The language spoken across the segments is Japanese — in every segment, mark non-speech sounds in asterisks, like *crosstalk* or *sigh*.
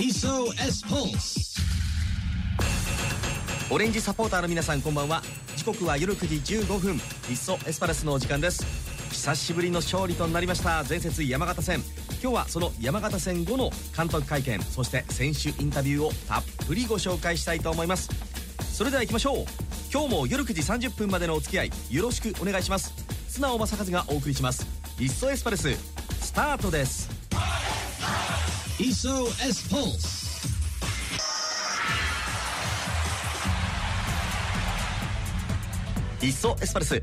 SOS Pulse オレンジサポーターの皆さんこんばんは。時刻は夜9時15分。いっそエスパルスのお時間です。久しぶりの勝利となりました。前節山形戦。今日はその山形戦後の監督会見。そして選手インタビューをたっぷりご紹介したいと思います。それでは行きましょう。今日も夜9時30分までのお付き合いよろしくお願いします。直正和がお送りします。いっそエスパルススタートです。SOS Pulse いっそエスパルス。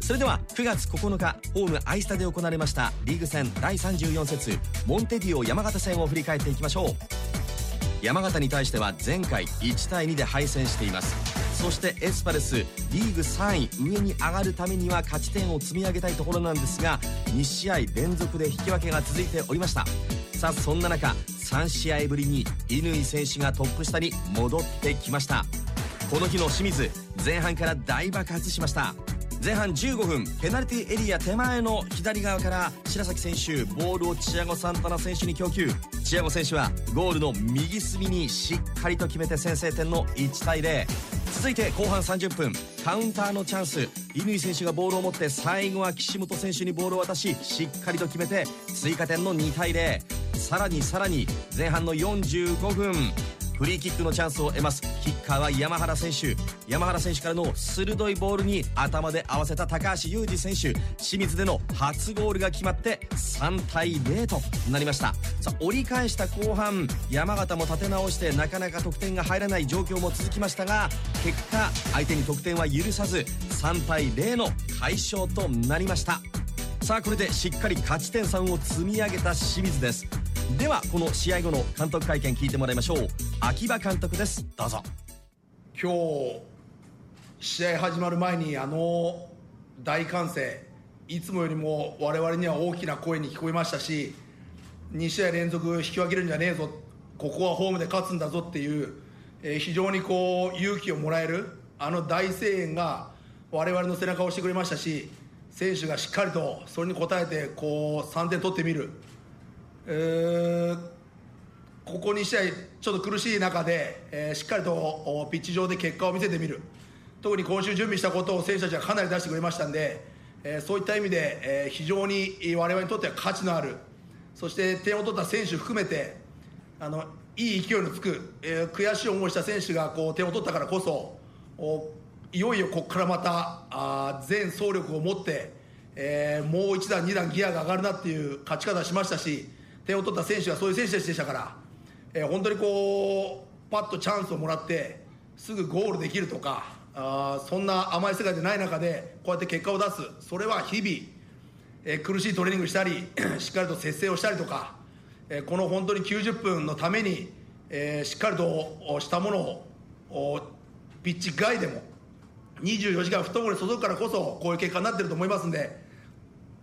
それでは9月9日ホームアイスタで行われましたリーグ戦第34節モンテディオ山形戦を振り返っていきましょう。山形に対しては前回1対2で敗戦していますそしてエスパルスリーグ3位上に上がるためには勝ち点を積み上げたいところなんですが2試合連続で引き分けが続いておりました。さあそんな中3試合ぶりに乾選手がトップ下に戻ってきました。この日の清水前半から大爆発しました。前半15分ペナルティエリア手前の左側から白崎選手ボールをチアゴ・サンタナ選手に供給。チアゴ選手はゴールの右隅にしっかりと決めて先制点の1対0続いて後半30分カウンターのチャンス。乾選手がボールを持って最後は岸本選手にボールを渡ししっかりと決めて追加点の2対0さらにさらに前半の45分。フリーキックのチャンスを得ます。キッカーは山原選手。山原選手からの鋭いボールに頭で合わせた高橋裕二選手。清水での初ゴールが決まって3対0となりました。さあ折り返した後半山形も立て直してなかなか得点が入らない状況も続きましたが結果相手に得点は許さず3対0の快勝となりました。さあこれでしっかり勝ち点3を積み上げた清水です。ではこの試合後の監督会見聞いてもらいましょう。秋葉監督です。どうぞ。今日試合始まる前にあの大歓声いつもよりも我々には大きな声に聞こえましたし2試合連続引き分けるんじゃねえぞここはホームで勝つんだぞっていう、えー非常にこう勇気をもらえるあの大声援が我々の背中を押してくれましたし選手がしっかりとそれに応えてこう3点取ってみる、えーここ2試合ちょっと苦しい中で、えーしっかりとピッチ上で結果を見せてみる。特に今週準備したことを選手たちはかなり出してくれましたんで、えーそういった意味で、えー非常に我々にとっては価値のある。そして点を取った選手含めてあのいい勢いのつく、えー悔しい思いした選手がこう点を取ったからこそおいよいよここからまたあ全総力を持って、えーもう一段二段ギアが上がるなっていう勝ち方をしましたし点を取った選手はそういう選手たちでしたから、えー本当にこうパッとチャンスをもらってすぐゴールできるとかあそんな甘い世界でない中でこうやって結果を出す。それは日々えー苦しいトレーニングしたり *clears throat* しっかりと節制をしたりとか、えーこの本当に90分のために、えーしっかりとしたものをピッチ外でも24時間フットボールに注ぐからこそこういう結果になってると思いますんで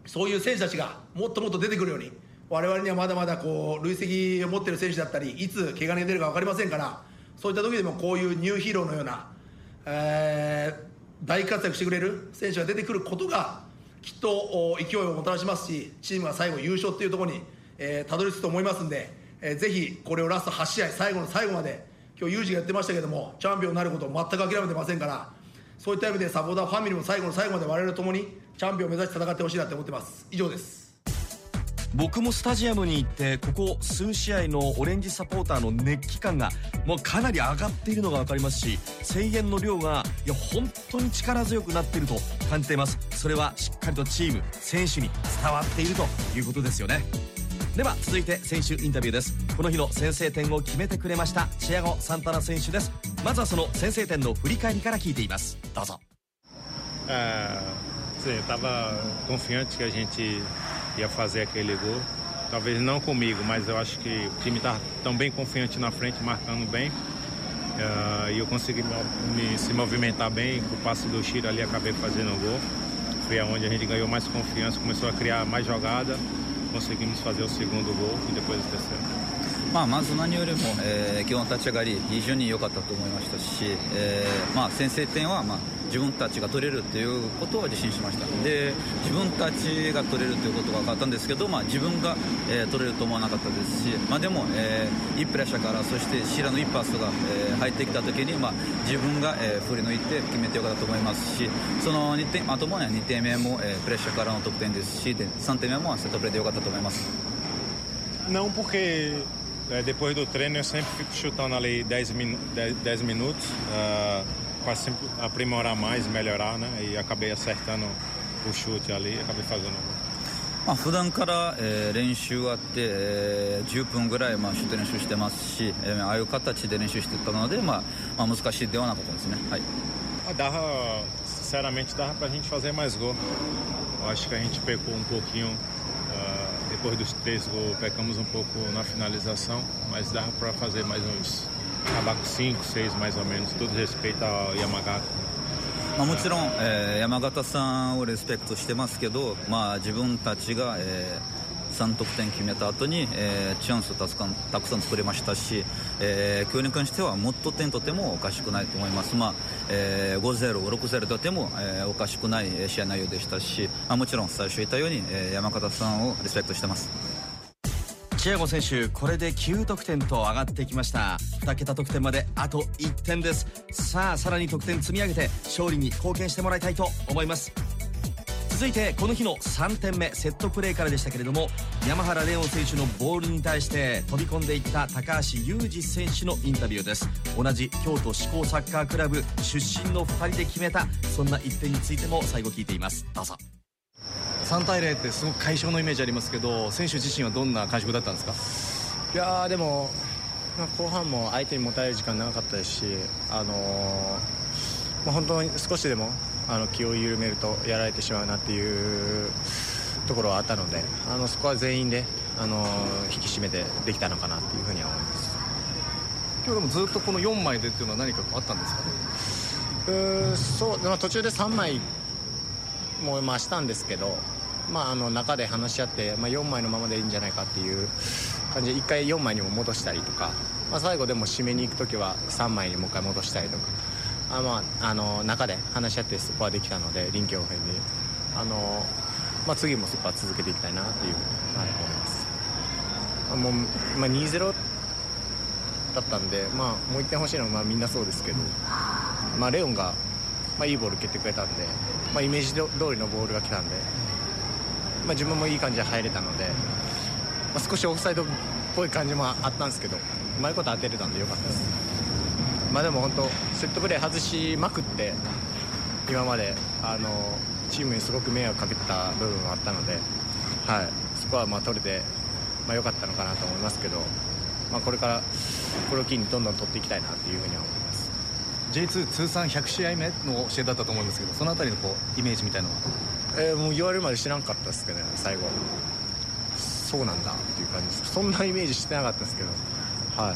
そういう選手たちがもっともっと出てくるように我々にはまだまだこう累積を持っている選手だったりいつ怪我人が出るか分かりませんからそういった時でもこういうニューヒーローのような、えー大活躍してくれる選手が出てくることがきっと勢いをもたらしますしチームが最後優勝っていうところに、えーたどり着くと思いますんで、えーぜひこれをラスト8試合最後の最後まで今日ユージが言ってましたけどもチャンピオンになることを全く諦めてませんからそういった意味でサポーターファミリーも最後の最後まで我々ともにチャンピオンを目指して戦ってほしいなって思ってます。以上です。僕もスタジアムに行ってここ数試合のオレンジサポーターの熱気感がもうかなり上がっているのが分かりますし声援の量がいや本当に力強くなっていると感じています。それはしっかりとチーム選手に伝わっているということですよね。では続いて選手インタビューです。この日の先制点を決めてくれましたチアゴ・サンタナ選手です。まずはその先制点の振り返りから聞いています。どうぞ。É, sim, eu estava confiante que a gente ia fazer aquele gol. Talvez não comigo, mas eu acho que o time está tão bem confiante na frente, marcando bem. É, e eu consegui me, me- se movimentar bem, com o passe do Chiro ali acabei fazendo o gol. Foi aonde a gente ganhou mais confiança, começou a criar mais jogada, conseguimos fazer o segundo gol e depois o terceiro. まあ、まず何よりも、えー、今日の立ち上がり非常に良かったと思いましたし、えーまあ、先制点は、まあ 自分たちが取れるということは自信しました。で自分たちが取れるということが分かったんですけど、まあ、自分が、えー、取れると思わなかったですし、まあ、でも、えー、いいプレッシャーからそしてシラのいいパスが、えー、入ってきた時に、まあ、自分が、えー、振り抜いて決めてよかったと思いますしその2点あともね2点目も、えー、プレッシャーからの得点ですしで3点目もセットプレーでよかったと思います。Não porque É, depois do treino eu sempre fico chutando ali 10, min 10, 10 minutos. Uh, para sempre aprimorar mais, melhorar, né? E acabei acertando o chute ali, acabei fazendo. まあ普段から、えー、練習あって、えー、10分ぐらい、まあ、シュート練習してますし、えー、ああいう形で練習してたので、まあまあ、難しいではなかったですね。はい Dava, sinceramente, dava para a gente fazer mais gol. Eu acho que a gente pecou um pouquinho Depois dos três gols, pecamos um pouco na finalização, mas dava para fazer mais uns. Abaco 5, 6 mais ou menos. Todo respeito ao Yamagata. まあ、もちろん、えー、山形さんをリスペクトしてますけど、まあ、自分たちが、えー3得点決めた後に、えー、チャンスをたくたくさん作れましたし、えー、今日に関してはもっと点取ってもおかしくないと思います、まあえー、5-0、6-0とても、えー、おかしくない試合内容でしたし、まあ、もちろん最初言ったように、えー、山形さんをリスペクトしてます。チアゴ選手これで9得点と上がってきました。2桁得点まであと1点です。さあさらに得点積み上げて勝利に貢献してもらいたいと思います。続いてこの日の3点目セットプレーからでしたけれども山原レオン選手のボールに対して飛び込んでいった高橋裕二選手のインタビューです。同じ京都志向サッカークラブ出身の2人で決めたそんな1点についても最後聞いています。どうぞ。3対0ってすごく快勝のイメージありますけど選手自身はどんな感触だったんですか？いやでも、まあ、後半も相手に持たれる時間長かったですし、あのーまあ、本当に少しでもあの気を緩めるとやられてしまうなっていうところはあったのであのそこは全員であの引き締めてできたのかなというふうには思います。今日でもずっとこの4枚でっていうのは何かあったんですか？うそう、まあ、途中で3枚もまあしたんですけど、まあ、あの中で話し合って、まあ、4枚のままでいいんじゃないかっていう感じで1回4枚にも戻したりとか、まあ、最後でも締めに行く時は3枚にもう一回戻したりとか。あまあ、あの中で話し合ってそこはできたので臨機応変にあの、まあ、次もそこは続けていきたいなというふうに、はい、思います。もうまあ、2-0だったんで、まあ、もう1点欲しいのはまあみんなそうですけど、まあ、レオンが、まあ、いいボール蹴ってくれたんで、まあ、イメージ通りのボールが来たんで、まあ、自分もいい感じで入れたので、まあ、少しオフサイドっぽい感じもあったんですけどうまいこと当てれたんでよかったです。まあ、でも本当セットプレー外しまくって今まであのチームにすごく迷惑かけてた部分はあったので、はい、そこはまあ取れて、まあ、かったのかなと思いますけど、まあ、これからこれを機にどんどん取っていきたいなというふうには思います J2 通算100試合目の試合だったと思いますけどその辺りのこうイメージみたいなのは、えー、もう言われるまで知らんかったですけどね最後。そうなんだっていう感じです。そんなイメージしてなかったですけど。はい。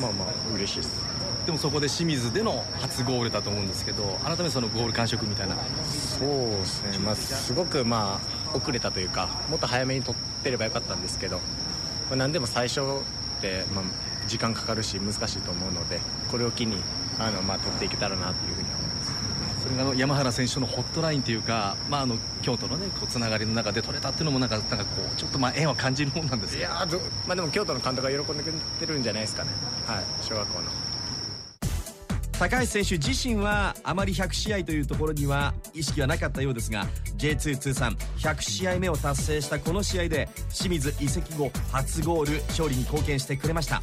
まあまあ嬉しいです。でもそこで清水での初ゴールだと思うんですけど改めてそのゴール感触みたいな。そうですね、まあ、すごくまあ遅れたというかもっと早めに取ってればよかったんですけど、まあ、何でも最初ってまあ時間かかるし難しいと思うのでこれを機にあのまあ取っていけたらなというふうに思います。それがあの山原選手のホットラインというか、まあ、あの京都の、ね、こうつながりの中で取れたっていうのもなんかなんかこうちょっとまあ縁は感じるもんなんですいやまあ、でも京都の監督が喜んでくれてるんじゃないですかね、はい、小学校の。高橋選手自身はあまり100試合というところには意識はなかったようですが J2 通算100試合目を達成したこの試合で清水移籍後初ゴール勝利に貢献してくれました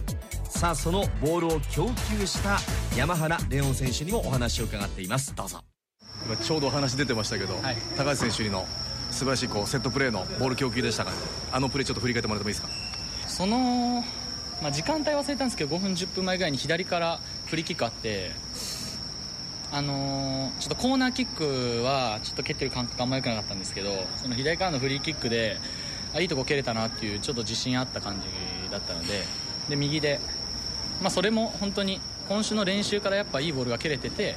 さあそのボールを供給した山原レオン選手にもお話を伺っています。どうぞ。今ちょうどお話出てましたけど、はい、高橋選手の素晴らしいこうセットプレーのボール供給でしたから、あのプレーちょっと振り返ってもらってもいいですか？そのまあ、時間帯忘れたんですけど5分10分前ぐらいに左からフリーキックあってあのー、ちょっとコーナーキックはちょっと蹴ってる感覚あんま良くなかったんですけどその左からのフリーキックであいいとこ蹴れたなっていうちょっと自信あった感じだったのでで右で、まあ、それも本当に今週の練習からやっぱいいボールが蹴れてて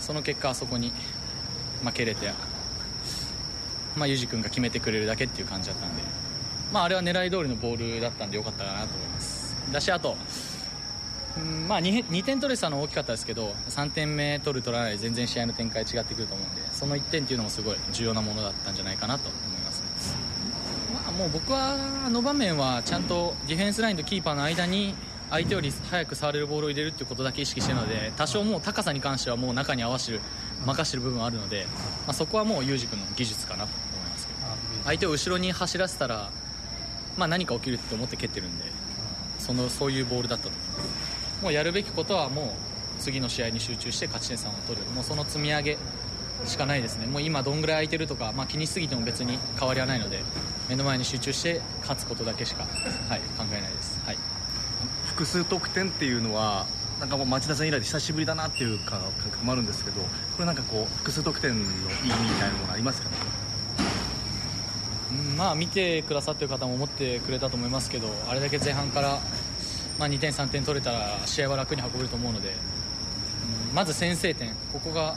その結果あそこに、まあ、蹴れて、まあ、ユージ君が決めてくれるだけっていう感じだったんで、まあ、あれは狙い通りのボールだったんでよかったかなと思います。だしあとうんまあ 2, 2点取れたの大きかったですけど3点目取る取らない全然試合の展開違ってくると思うんでその1点っていうのもすごい重要なものだったんじゃないかなと思います、まあ、もう僕はあの場面はちゃんとディフェンスラインとキーパーの間に相手より早く触れるボールを入れるっていうことだけ意識してるので多少もう高さに関してはもう中に合わせる任してる部分はあるので、まあ、そこはもうユージ君の技術かなと思いますけど。相手を後ろに走らせたら、まあ、何か起きるって思って蹴ってるんでそのそういうボールだったと。思いますもうやるべきことはもう次の試合に集中して勝ち点3を取る。もうその積み上げしかないですね。もう今どんぐらい空いてるとか、まあ、気にしすぎても別に変わりはないので目の前に集中して勝つことだけしか、はい、考えないです、はい、複数得点っていうのはなんかもう町田さん以来で久しぶりだなっていう感覚もあるんですけどこれなんかこう複数得点の意味みたいなものありますかね？うんまあ見てくださってる方も思ってくれたと思いますけどあれだけ前半から、まあ、2点3点取れたら試合は楽に運べると思うので、うんまず先制点。ここが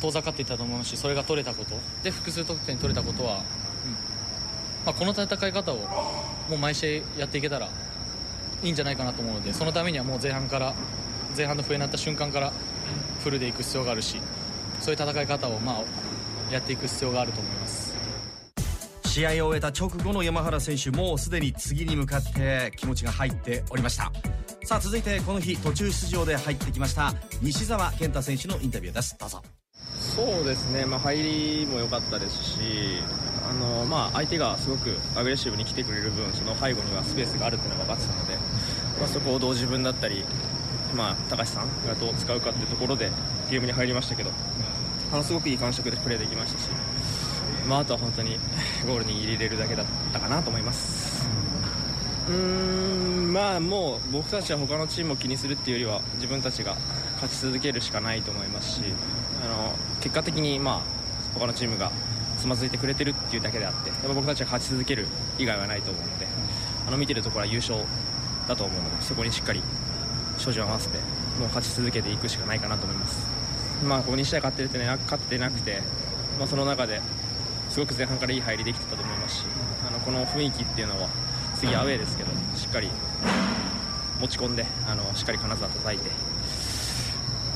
遠ざかっていたと思うしそれが取れたこと。で複数得点取れたことは、うんまあ、この戦い方をもう毎試合やっていけたらいいんじゃないかなと思うのでそのためにはもう前半から前半の笛になった瞬間からフルでいく必要があるしそういう戦い方をまあやっていく必要があると思います。試合を終えた直後の山原選手もうすでに次に向かって気持ちが入っておりました。さあ続いてこの日途中出場で入ってきました西澤健太選手のインタビューです。どうぞ。そうですね、まあ、入りも良かったですしあの、まあ、相手がすごくアグレッシブに来てくれる分その背後にはスペースがあるっていうのが分かってたので、まあ、そこをどう自分だったり、まあ、高橋さんがどう使うかっていうところでゲームに入りましたけどあのすごくいい感触でプレーできましたし、まあ、あとは本当にゴールに入れれるだけだったかなと思います。うーんまあもう僕たちは他のチームを気にするっていうよりは自分たちが勝ち続けるしかないと思いますしあの結果的にまあ他のチームがつまずいてくれてるっていうだけであってやっぱ僕たちは勝ち続ける以外はないと思うのであの見てるところは優勝だと思うのでそこにしっかり照準を合わせてもう勝ち続けていくしかないかなと思いますまあここ2試合勝ってるってね勝ってなくて、まあ、その中ですごく前半からいい入りできてたと思いますしあのこの雰囲気っていうのは次アウェーですけどしっかり持ち込んであのしっかり金沢叩いて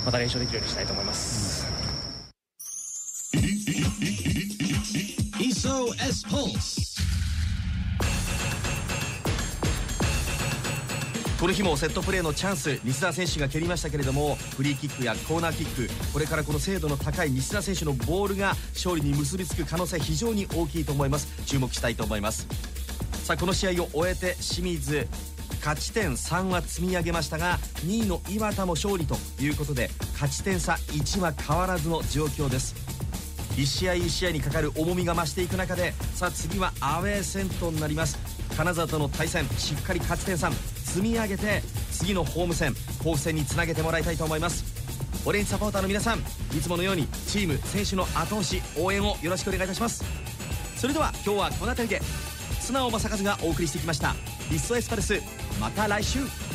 また練習できるようにしたいと思います。SOS Pulse. この日もセットプレーのチャンス西田選手が蹴りましたけれどもフリーキックやコーナーキックこれからこの精度の高い西田選手のボールが勝利に結びつく可能性非常に大きいと思います注目したいと思いますさあこの試合を終えて清水勝ち点3は積み上げましたが2位の岩田も勝利ということで勝ち点差1は変わらずの状況です1試合1試合にかかる重みが増していく中でさあ次はアウェー戦となります。金沢との対戦しっかり勝ち点3積み上げて次のホーム戦甲府戦につなげてもらいたいと思います。オレンジサポーターの皆さんいつものようにチーム選手の後押し応援をよろしくお願いいたします。それでは今日はこの辺りで素直正和がお送りしてきました。リストエスパルスまた来週。